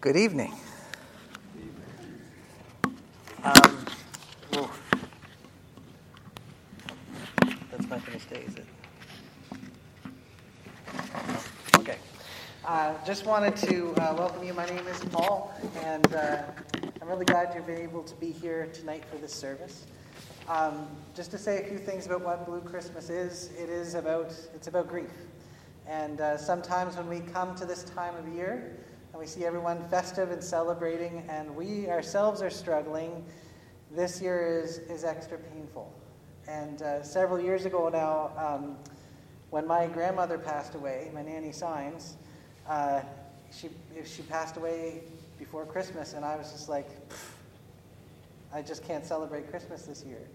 Good evening. Um. That's not going stay, is it? Okay. Uh, just wanted to uh, welcome you. My name is Paul, and uh, I'm really glad you've been able to be here tonight for this service. Um, just to say a few things about what Blue Christmas is, it is about it's about grief, and uh, sometimes when we come to this time of year, we see everyone festive and celebrating, and we ourselves are struggling, this year is, is extra painful. And uh, several years ago now, um, when my grandmother passed away, my nanny Signs, uh, she, she passed away before Christmas, and I was just like, I just can't celebrate Christmas this year.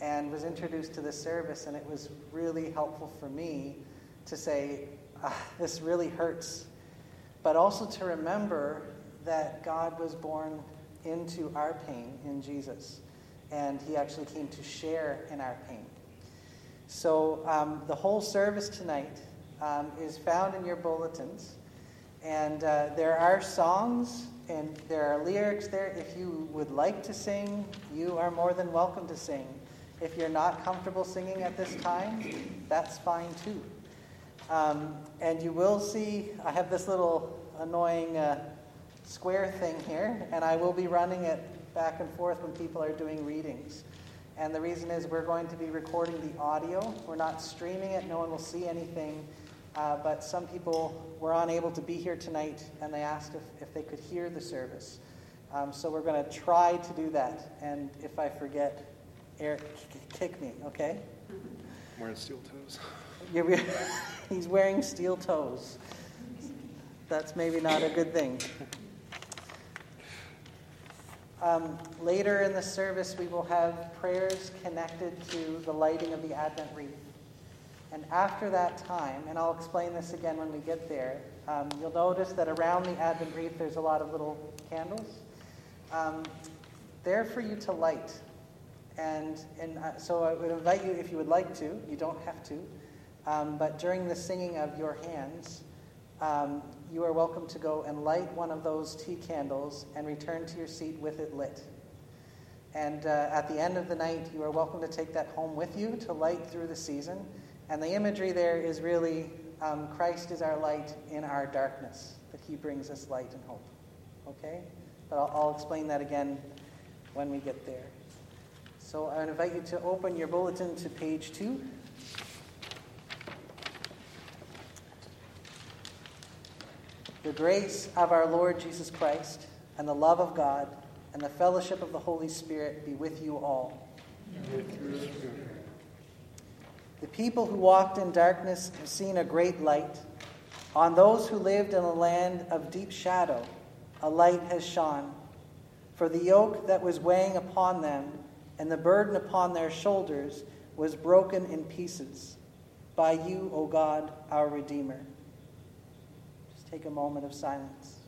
And was introduced to this service, and it was really helpful for me to say, ah, this really hurts but also to remember that God was born into our pain in Jesus, and He actually came to share in our pain. So, um, the whole service tonight um, is found in your bulletins, and uh, there are songs and there are lyrics there. If you would like to sing, you are more than welcome to sing. If you're not comfortable singing at this time, that's fine too. Um, and you will see, I have this little annoying uh, square thing here, and I will be running it back and forth when people are doing readings. And the reason is we're going to be recording the audio. We're not streaming it, no one will see anything. Uh, but some people were unable to be here tonight, and they asked if, if they could hear the service. Um, so we're going to try to do that. And if I forget, Eric, kick me, okay? Wearing steel toes. he's wearing steel toes that's maybe not a good thing. Um, later in the service, we will have prayers connected to the lighting of the Advent wreath. And after that time, and I'll explain this again when we get there, um, you'll notice that around the Advent wreath there's a lot of little candles. Um, they're for you to light. And, and uh, so I would invite you, if you would like to, you don't have to, um, but during the singing of your hands, um, you are welcome to go and light one of those tea candles and return to your seat with it lit. And uh, at the end of the night, you are welcome to take that home with you to light through the season. And the imagery there is really um, Christ is our light in our darkness, that he brings us light and hope. Okay? But I'll, I'll explain that again when we get there. So I invite you to open your bulletin to page two. The grace of our Lord Jesus Christ and the love of God and the fellowship of the Holy Spirit be with you all. The people who walked in darkness have seen a great light. On those who lived in a land of deep shadow, a light has shone. For the yoke that was weighing upon them and the burden upon their shoulders was broken in pieces by you, O God, our Redeemer take a moment of silence.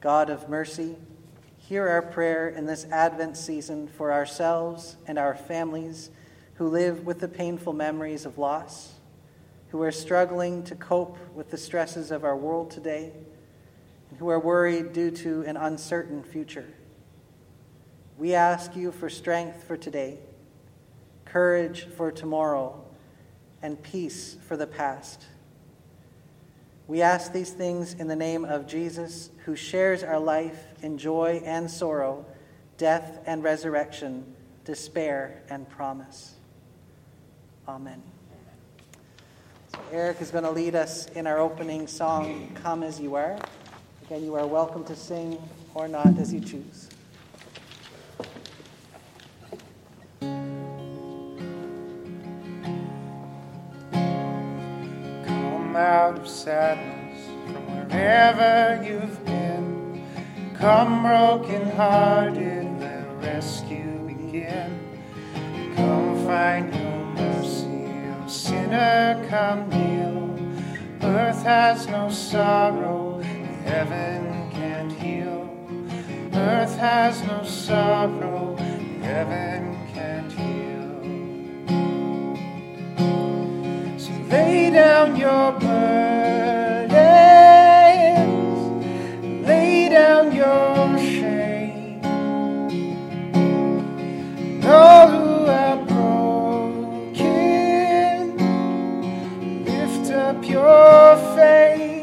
God of mercy, hear our prayer in this Advent season for ourselves and our families who live with the painful memories of loss, who are struggling to cope with the stresses of our world today who are worried due to an uncertain future. We ask you for strength for today, courage for tomorrow, and peace for the past. We ask these things in the name of Jesus, who shares our life in joy and sorrow, death and resurrection, despair and promise. Amen. So Eric is going to lead us in our opening song, Come As You Are. Again, you are welcome to sing or not as you choose. Come out of sadness from wherever you've been. Come broken hearted, let rescue begin. Come find your mercy, O sinner, come kneel. Earth has no sorrow heaven can't heal. Earth has no sorrow, heaven can't heal. So lay down your burdens, lay down your shame. And all who are broken, lift up your face.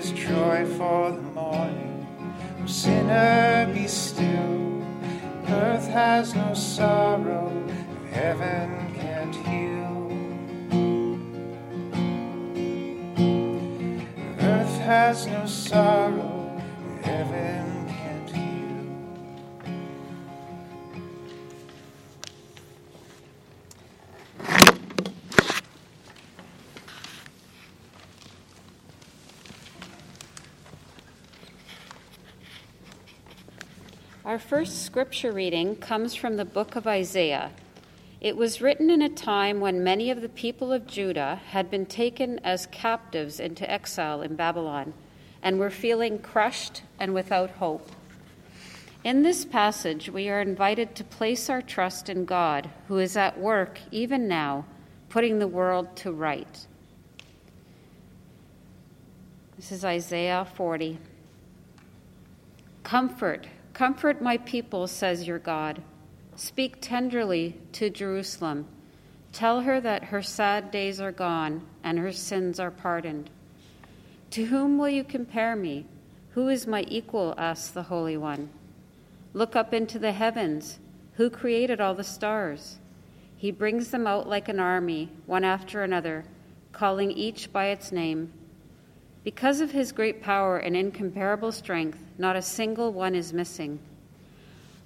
There's joy for the morning, oh, sinner, be still. Earth has no sorrow, heaven can't heal. Earth has no sorrow, Our first scripture reading comes from the book of Isaiah. It was written in a time when many of the people of Judah had been taken as captives into exile in Babylon and were feeling crushed and without hope. In this passage, we are invited to place our trust in God, who is at work even now, putting the world to right. This is Isaiah 40. Comfort, comfort my people, says your God. Speak tenderly to Jerusalem. Tell her that her sad days are gone and her sins are pardoned. To whom will you compare me? Who is my equal? asks the Holy One. Look up into the heavens. Who created all the stars? He brings them out like an army, one after another, calling each by its name. Because of his great power and incomparable strength, not a single one is missing.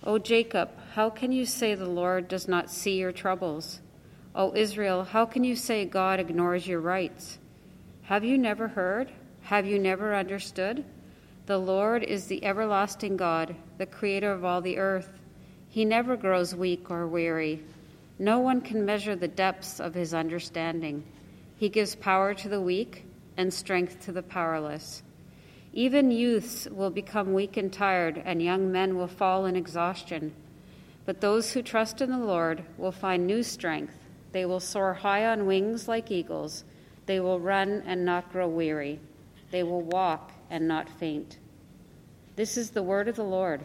O Jacob, how can you say the Lord does not see your troubles? O Israel, how can you say God ignores your rights? Have you never heard? Have you never understood? The Lord is the everlasting God, the creator of all the earth. He never grows weak or weary. No one can measure the depths of his understanding. He gives power to the weak and strength to the powerless. Even youths will become weak and tired, and young men will fall in exhaustion. But those who trust in the Lord will find new strength. They will soar high on wings like eagles. They will run and not grow weary. They will walk and not faint. This is the word of the Lord.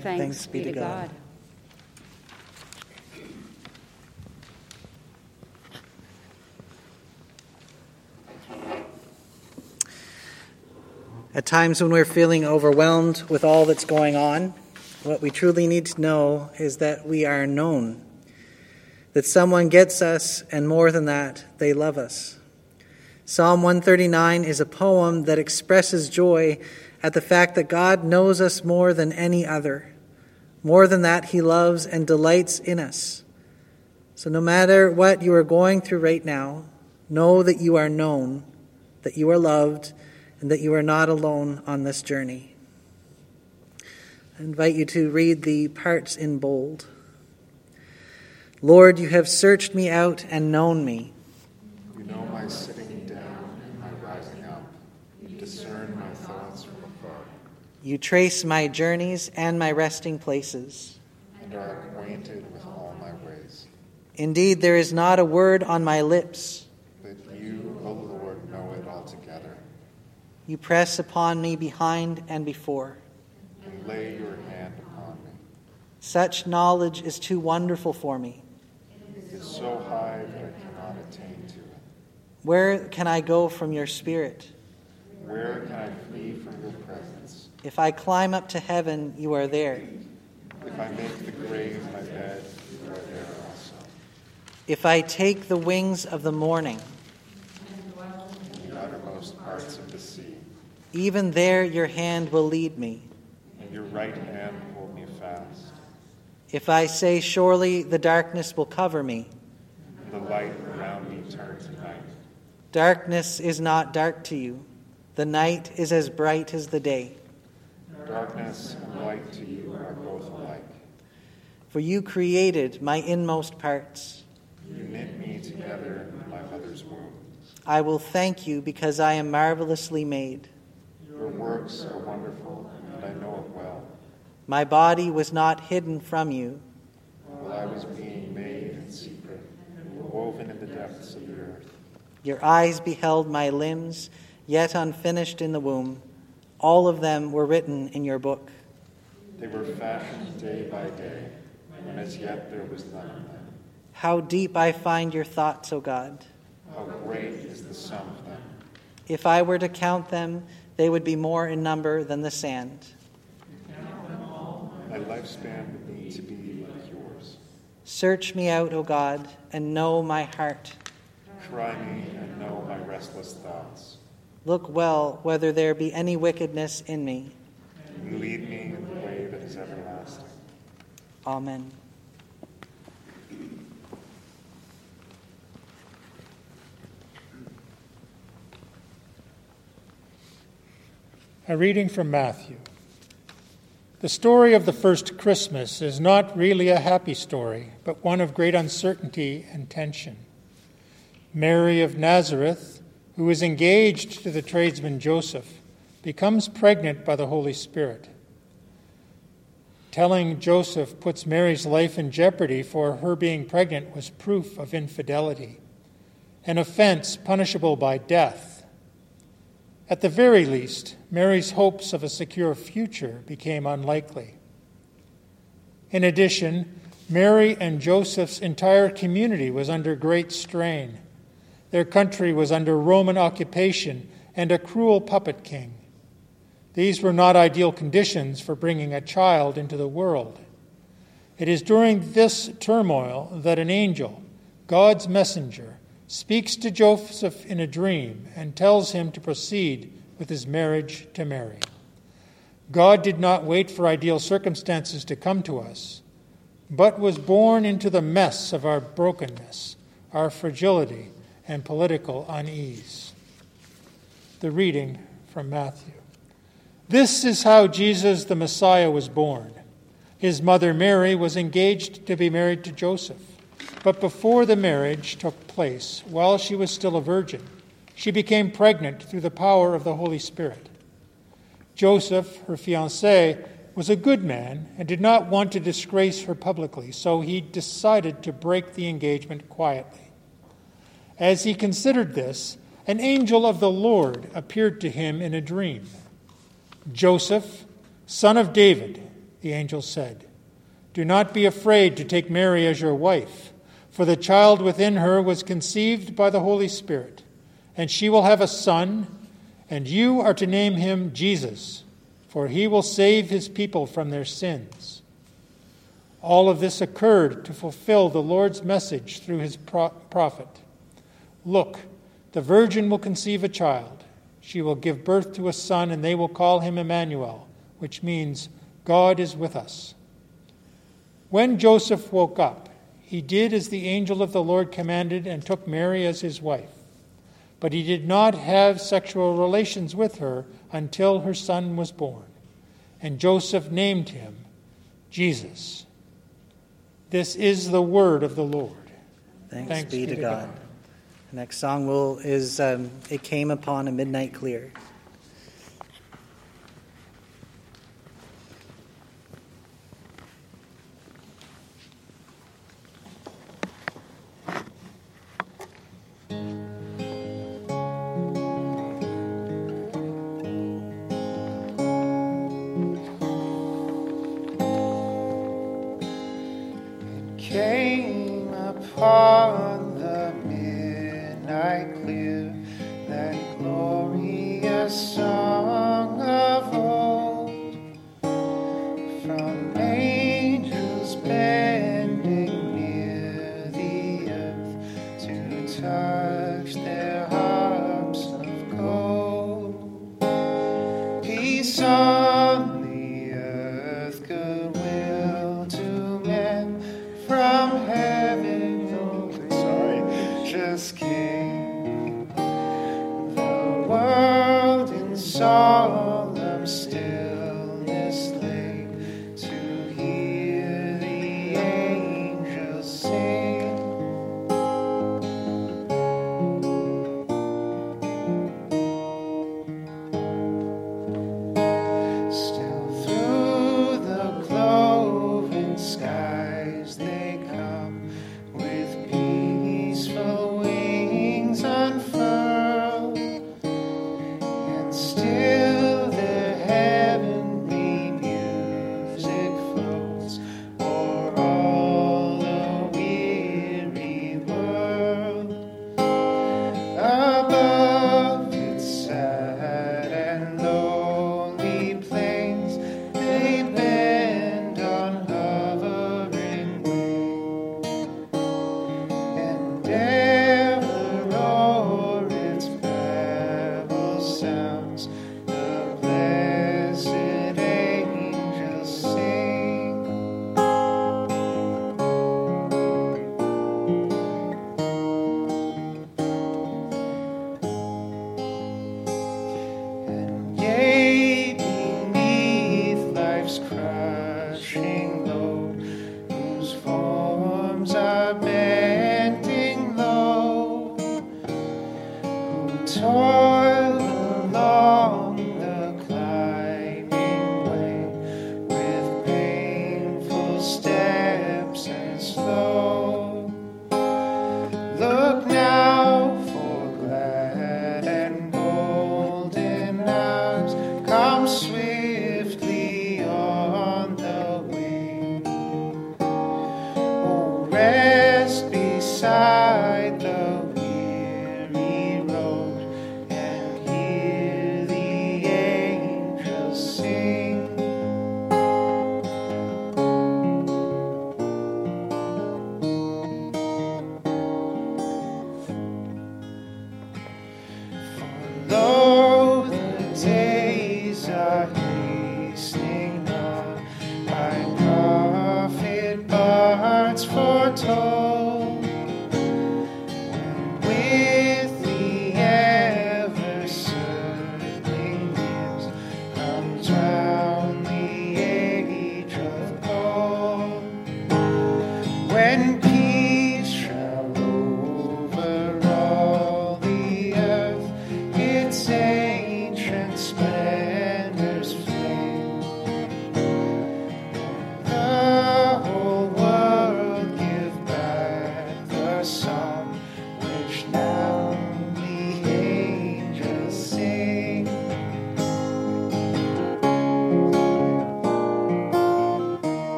Thanks, be, to God. At times when we're feeling overwhelmed with all that's going on, what we truly need to know is that we are known, that someone gets us, and more than that, they love us. Psalm 139 is a poem that expresses joy at the fact that God knows us more than any other. More than that, He loves and delights in us. So, no matter what you are going through right now, know that you are known, that you are loved, and that you are not alone on this journey. I invite you to read the parts in bold. Lord, you have searched me out and known me. You know my sitting down and my rising up. You discern my thoughts from afar. You trace my journeys and my resting places. And are acquainted with all my ways. Indeed, there is not a word on my lips. But you, O Lord, know it altogether. You press upon me behind and before. And lay your hand upon me. Such knowledge is too wonderful for me. It is so high that I cannot attain to it. Where can I go from your spirit? Where can I flee from your presence? If I climb up to heaven, you are there. If I make the grave my bed, you are there also. If I take the wings of the morning, In the uttermost parts of even there your hand will lead me. and your right hand hold me fast. If I say, Surely the darkness will cover me, the light around me turns to night. darkness is not dark to you. The night is as bright as the day. Darkness and light to you are both alike. For you created my inmost parts. You knit me together in my mother's womb. I will thank you because I am marvelously made. Your works are wonderful, and I know it well. My body was not hidden from you While I was being made in secret, woven in the depths of the earth. Your eyes beheld my limbs, yet unfinished in the womb. All of them were written in your book. They were fashioned day by day, and as yet there was none of them. How deep I find your thoughts, O God. How great is the sum of them! If I were to count them, they would be more in number than the sand. My lifespan would need to be like yours. Search me out, O God, and know my heart. Try me and know my restless thoughts. Look well whether there be any wickedness in me. And lead me in the way that is everlasting. Amen. A reading from Matthew. The story of the first Christmas is not really a happy story, but one of great uncertainty and tension. Mary of Nazareth, who is engaged to the tradesman Joseph, becomes pregnant by the Holy Spirit. Telling Joseph puts Mary's life in jeopardy, for her being pregnant was proof of infidelity, an offense punishable by death. At the very least, Mary's hopes of a secure future became unlikely. In addition, Mary and Joseph's entire community was under great strain. Their country was under Roman occupation and a cruel puppet king. These were not ideal conditions for bringing a child into the world. It is during this turmoil that an angel, God's messenger, speaks to Joseph in a dream and tells him to proceed with his marriage to Mary. God did not wait for ideal circumstances to come to us, but was born into the mess of our brokenness, our fragility, and political unease. The reading from Matthew. This is how Jesus the Messiah was born. His mother Mary was engaged to be married to Joseph. But before the marriage took place, while she was still a virgin, she became pregnant through the power of the Holy Spirit. Joseph, her fiance, was a good man and did not want to disgrace her publicly, so he decided to break the engagement quietly. As he considered this, an angel of the Lord appeared to him in a dream. Joseph, son of David, the angel said, do not be afraid to take Mary as your wife, for the child within her was conceived by the Holy Spirit, and she will have a son, and you are to name him Jesus, for he will save his people from their sins. All of this occurred to fulfill the Lord's message through his pro- prophet. Look, the virgin will conceive a child. She will give birth to a son, and they will call him Emmanuel, which means God is with us. When Joseph woke up, he did as the angel of the Lord commanded and took Mary as his wife. But he did not have sexual relations with her until her son was born. And Joseph named him Jesus. This is the word of the Lord. Thanks, Thanks be, be, to God. God. The next song will, is um, It Came Upon a Midnight Clear. came upon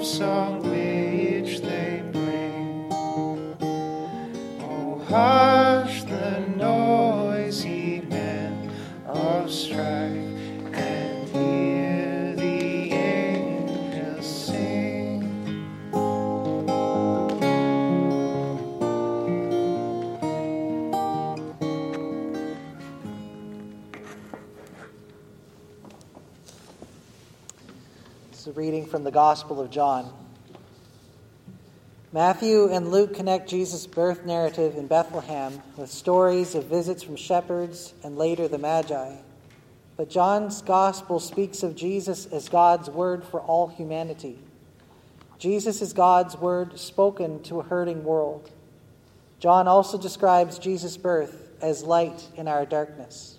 love song. From the Gospel of John. Matthew and Luke connect Jesus' birth narrative in Bethlehem with stories of visits from shepherds and later the Magi. But John's Gospel speaks of Jesus as God's word for all humanity. Jesus is God's word spoken to a hurting world. John also describes Jesus' birth as light in our darkness.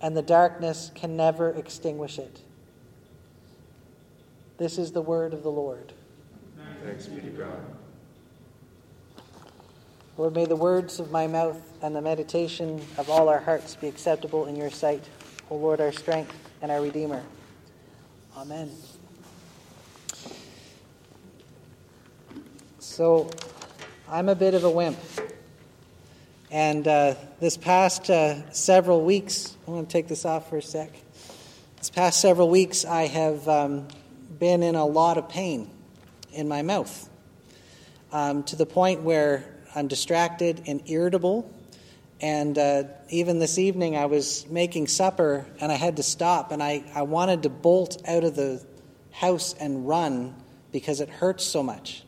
and the darkness can never extinguish it. This is the word of the Lord. Thanks be to God. Lord, may the words of my mouth and the meditation of all our hearts be acceptable in your sight, O Lord, our strength and our Redeemer. Amen. So, I'm a bit of a wimp. And uh, this past uh, several weeks, I'm going to take this off for a sec. This past several weeks, I have um, been in a lot of pain in my mouth um, to the point where I'm distracted and irritable. And uh, even this evening, I was making supper and I had to stop and I, I wanted to bolt out of the house and run because it hurts so much.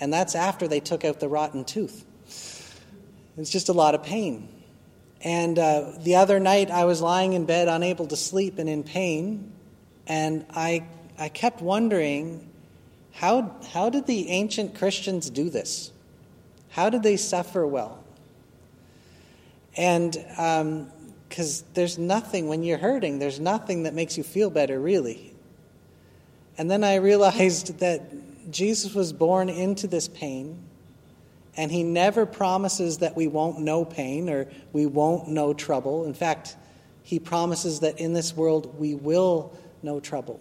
And that's after they took out the rotten tooth. It's just a lot of pain. And uh, the other night, I was lying in bed, unable to sleep and in pain, and I, I kept wondering how, how did the ancient Christians do this? How did they suffer well? And because um, there's nothing, when you're hurting, there's nothing that makes you feel better, really. And then I realized that Jesus was born into this pain and He never promises that we won't know pain or we won't know trouble. In fact, He promises that in this world we will know trouble.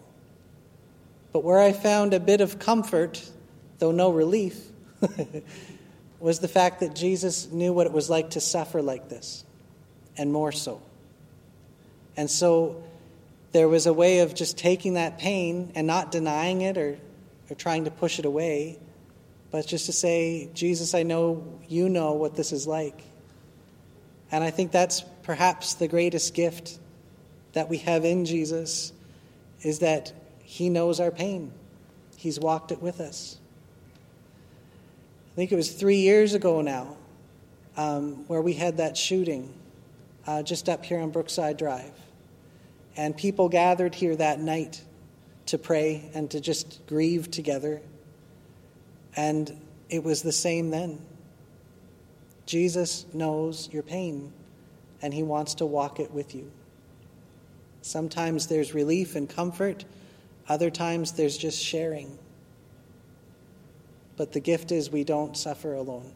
But where I found a bit of comfort, though no relief, was the fact that Jesus knew what it was like to suffer like this, and more so. And so there was a way of just taking that pain and not denying it or, or trying to push it away but just to say, Jesus, I know you know what this is like. And I think that's perhaps the greatest gift that we have in Jesus is that he knows our pain. He's walked it with us. I think it was three years ago now um, where we had that shooting uh, just up here on Brookside Drive. And people gathered here that night to pray and to just grieve together. And it was the same then. Jesus knows your pain, and he wants to walk it with you. Sometimes there's relief and comfort, other times there's just sharing. But the gift is we don't suffer alone.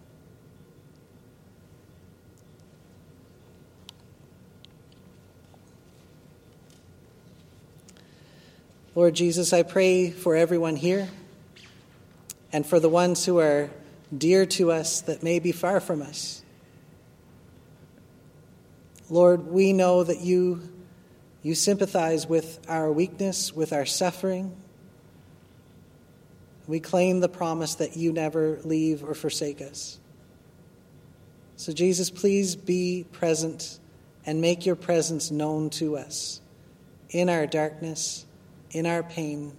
Lord Jesus, I pray for everyone here and for the ones who are dear to us that may be far from us. Lord, we know that you, you sympathize with our weakness, with our suffering. We claim the promise that you never leave or forsake us. So, Jesus, please be present and make your presence known to us in our darkness, in our pain,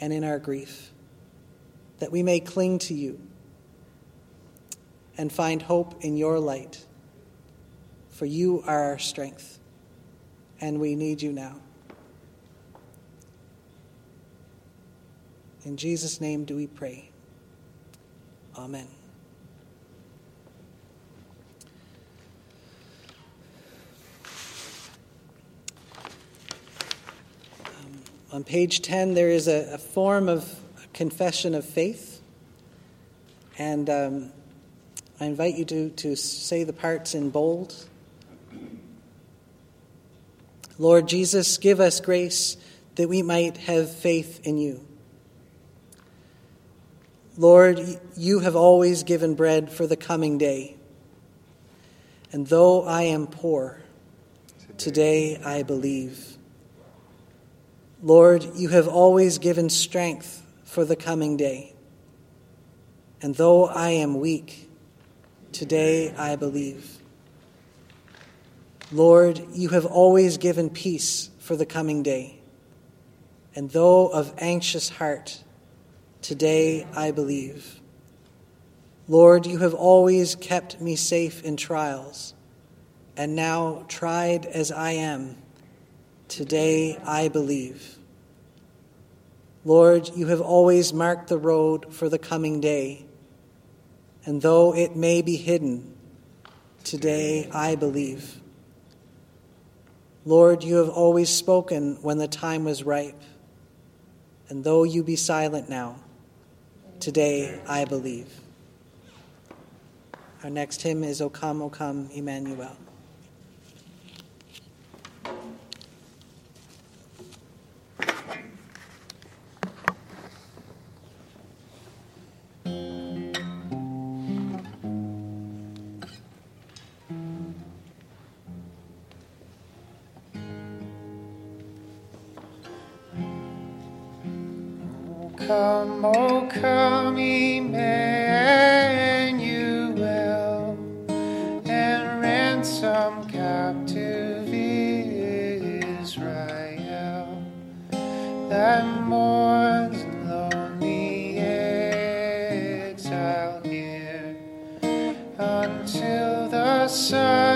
and in our grief that we may cling to you and find hope in your light. For you are our strength, and we need you now. In Jesus' name do we pray. Amen. Um, on page 10, there is a, a form of confession of faith. And um, I invite you to, to say the parts in bold. Lord Jesus, give us grace that we might have faith in you. Lord, you have always given bread for the coming day. And though I am poor, today I believe. Lord, you have always given strength for the coming day. And though I am weak, today I believe. Lord, you have always given peace for the coming day. And though of anxious heart, today I believe. Lord, you have always kept me safe in trials, and now, tried as I am, today I believe. Lord, you have always marked the road for the coming day, and though it may be hidden, today I believe. Lord, you have always spoken when the time was ripe, and though you be silent now, today I believe. Our next hymn is O Come, O Come, Emmanuel. That mourns lonely exile here. Until the Son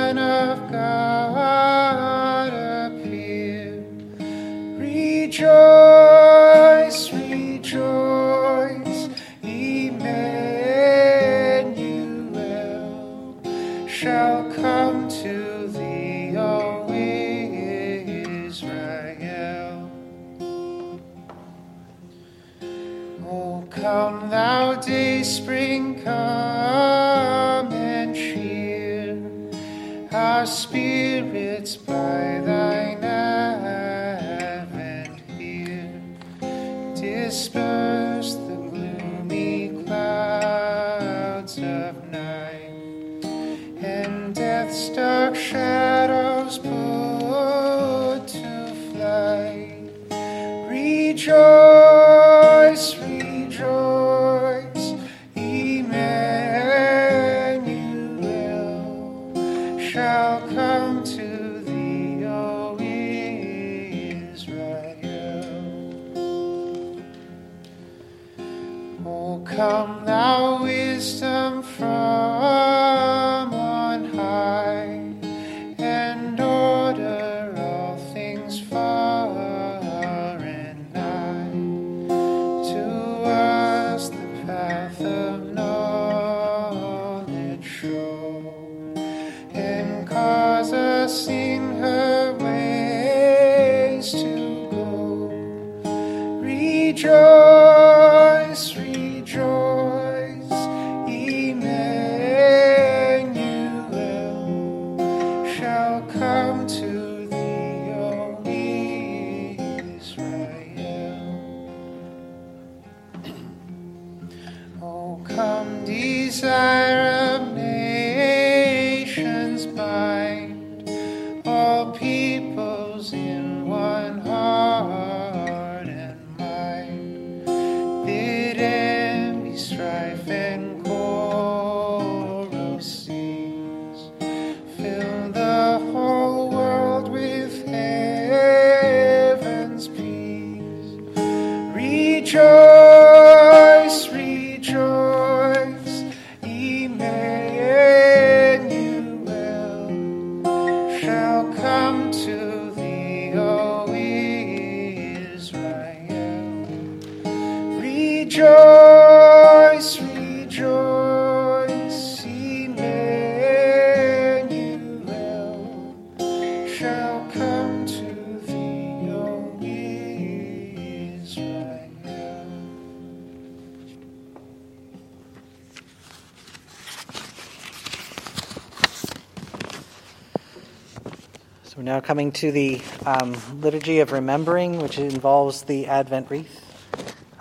now coming to the um, Liturgy of Remembering, which involves the Advent wreath.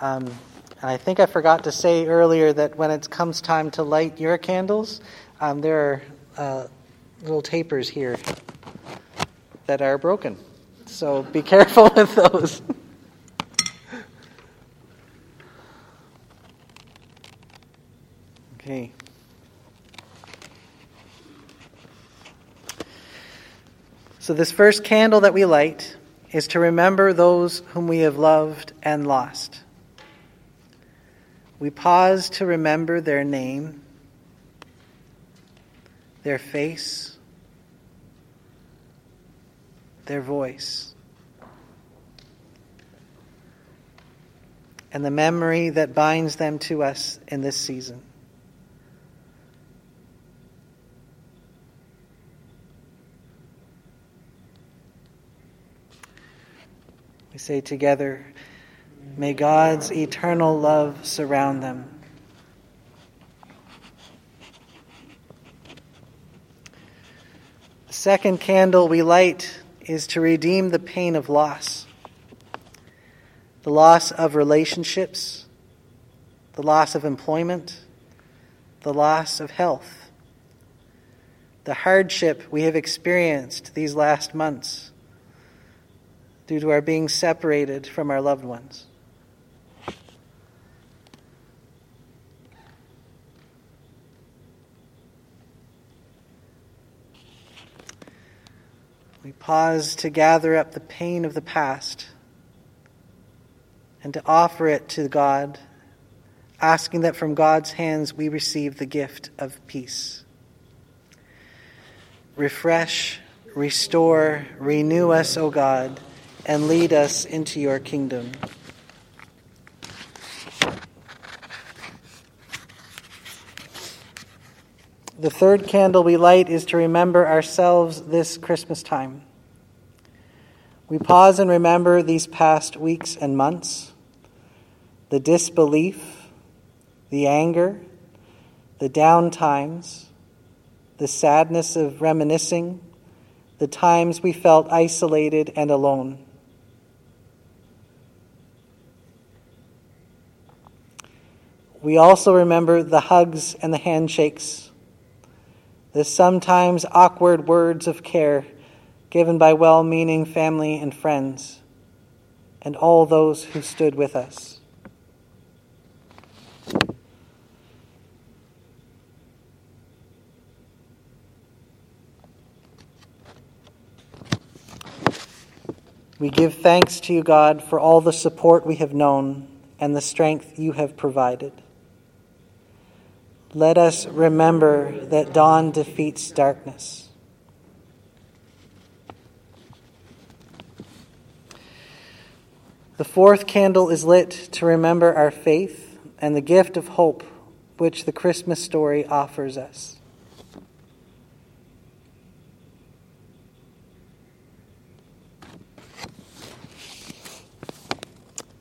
Um, and I think I forgot to say earlier that when it comes time to light your candles, um, there are uh, little tapers here that are broken. So be careful with those. So, this first candle that we light is to remember those whom we have loved and lost. We pause to remember their name, their face, their voice, and the memory that binds them to us in this season. Say together, May God's eternal love surround them. The second candle we light is to redeem the pain of loss the loss of relationships, the loss of employment, the loss of health, the hardship we have experienced these last months due to our being separated from our loved ones. We pause to gather up the pain of the past and to offer it to God, asking that from God's hands we receive the gift of peace. Refresh, restore, renew us, O God and lead us into your kingdom. The third candle we light is to remember ourselves this Christmas time. We pause and remember these past weeks and months the disbelief, the anger, the down times, the sadness of reminiscing, the times we felt isolated and alone. We also remember the hugs and the handshakes, the sometimes awkward words of care given by well meaning family and friends, and all those who stood with us. We give thanks to you, God, for all the support we have known and the strength you have provided. Let us remember that dawn defeats darkness. The fourth candle is lit to remember our faith and the gift of hope which the Christmas story offers us.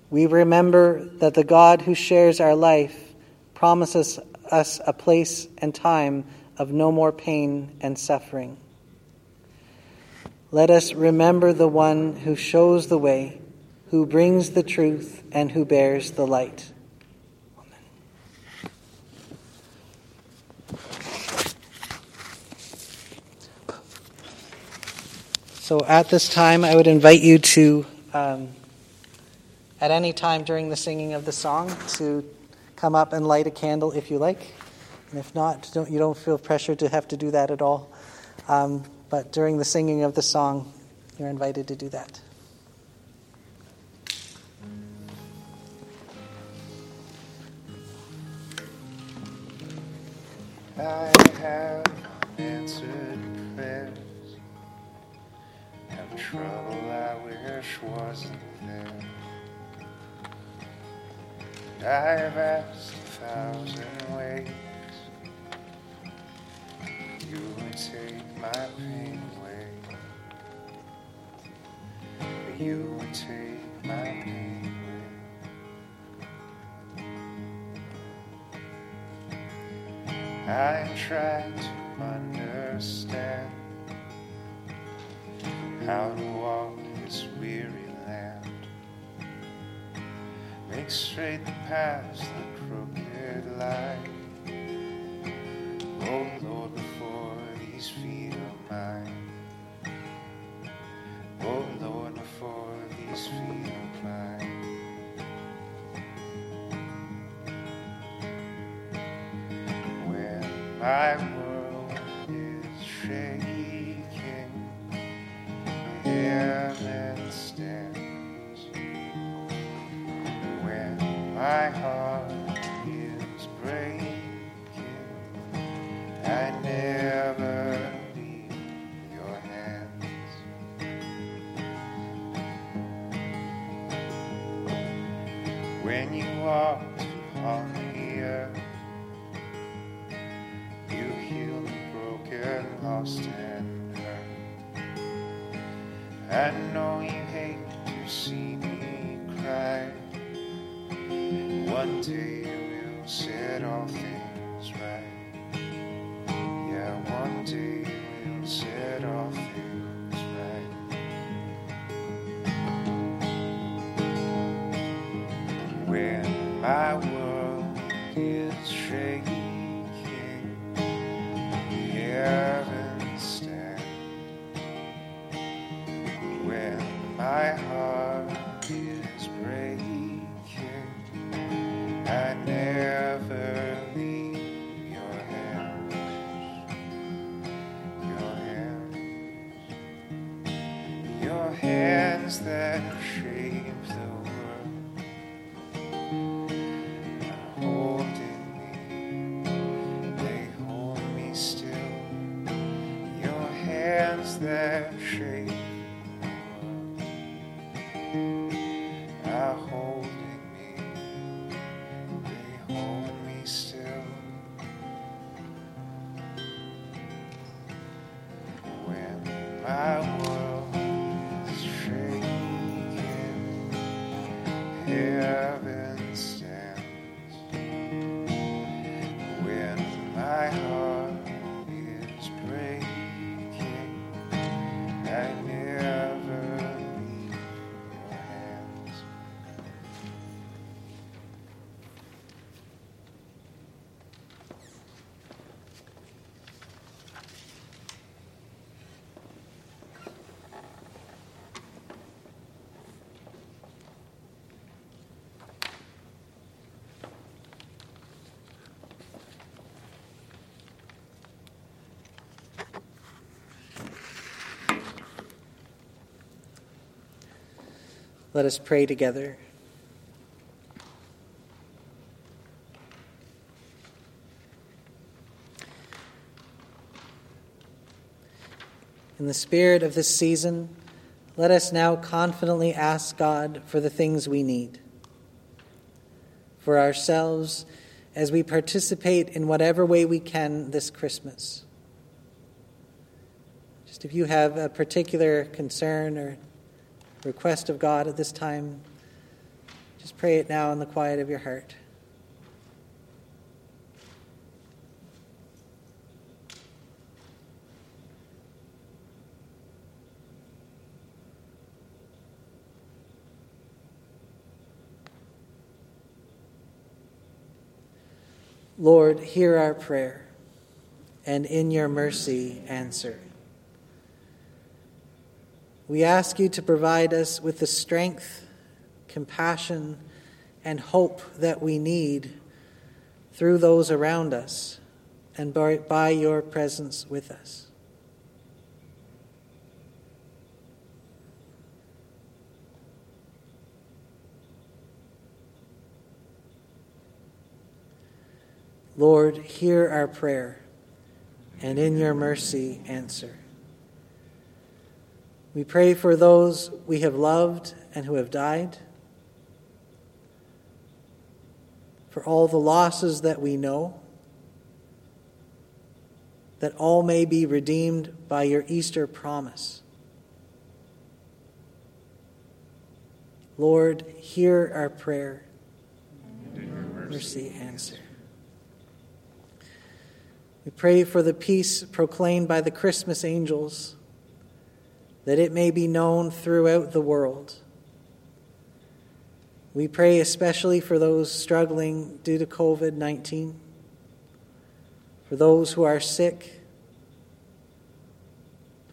We remember that the God who shares our life promises us a place and time of no more pain and suffering. Let us remember the one who shows the way, who brings the truth, and who bears the light. So at this time, I would invite you to, um, at any time during the singing of the song, to come up and light a candle if you like. And if not, don't, you don't feel pressure to have to do that at all. Um, but during the singing of the song, you're invited to do that. I have answered prayers, have trouble I wish wasn't there. I've asked a thousand ways. You would take my pain away. You would take my pain away. I tried to understand how to walk this weary. Make straight the paths the crooked lie. Oh Lord, before these feet of mine. Oh Lord, before these feet of mine. When my world is shaking, heaven hands that Let us pray together. In the spirit of this season, let us now confidently ask God for the things we need. For ourselves, as we participate in whatever way we can this Christmas. Just if you have a particular concern or request of God at this time, just pray it now in the quiet of your heart. Lord, hear our prayer, and in your mercy answer. We ask you to provide us with the strength, compassion, and hope that we need through those around us and by, by your presence with us. Lord, hear our prayer, and in your mercy answer. We pray for those we have loved and who have died, for all the losses that we know, that all may be redeemed by your Easter promise. Lord, hear our prayer. Mercy answer. We pray for the peace proclaimed by the Christmas angels that it may be known throughout the world. We pray especially for those struggling due to COVID 19, for those who are sick,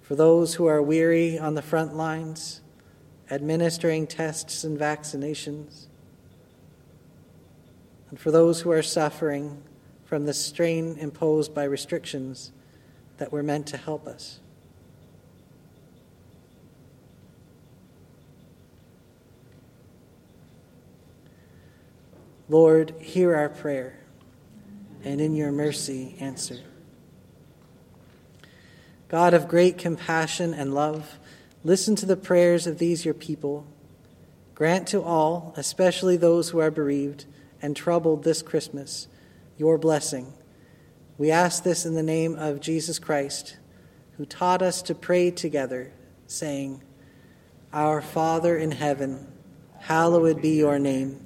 for those who are weary on the front lines, administering tests and vaccinations, and for those who are suffering from the strain imposed by restrictions that were meant to help us. Lord, hear our prayer, and in your mercy answer. God of great compassion and love, listen to the prayers of these your people. Grant to all, especially those who are bereaved and troubled this Christmas, your blessing. We ask this in the name of Jesus Christ, who taught us to pray together, saying, Our Father in heaven, hallowed be your name.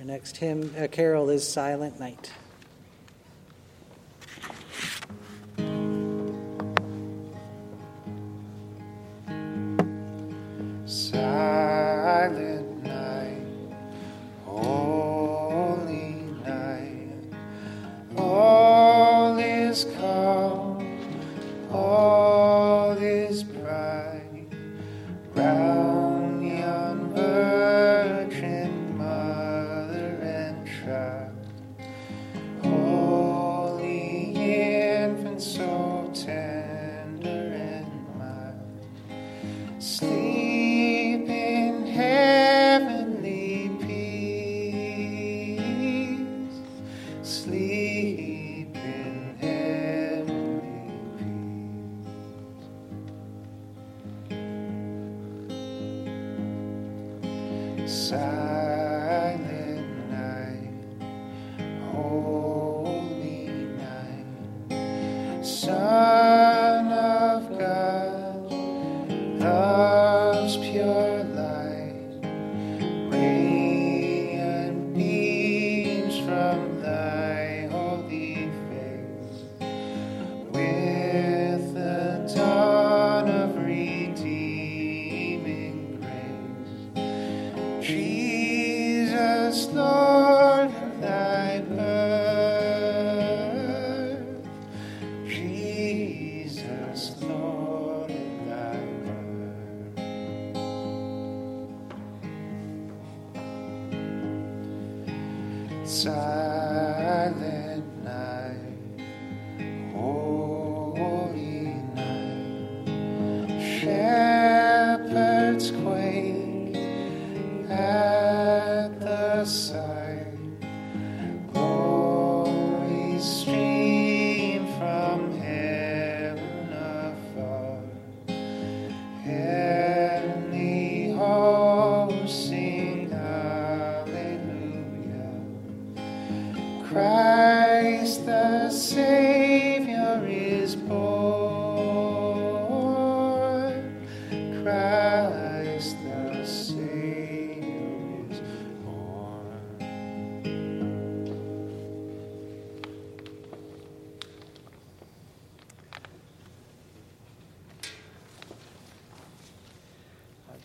Our next hymn, uh, carol is Silent Night.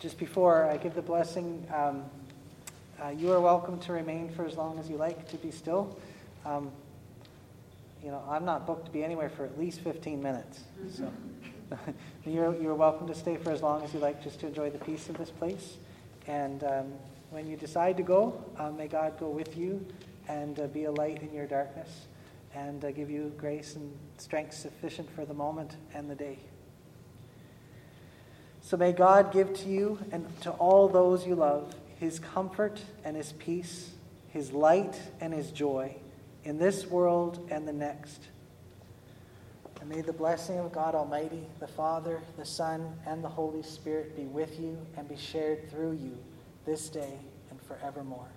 Just before I give the blessing, um, uh, you are welcome to remain for as long as you like to be still. Um, you know, I'm not booked to be anywhere for at least 15 minutes. So you're, you're welcome to stay for as long as you like just to enjoy the peace of this place. And um, when you decide to go, uh, may God go with you and uh, be a light in your darkness and uh, give you grace and strength sufficient for the moment and the day. So may God give to you and to all those you love his comfort and his peace, his light and his joy in this world and the next. And may the blessing of God Almighty, the Father, the Son, and the Holy Spirit be with you and be shared through you this day and forevermore.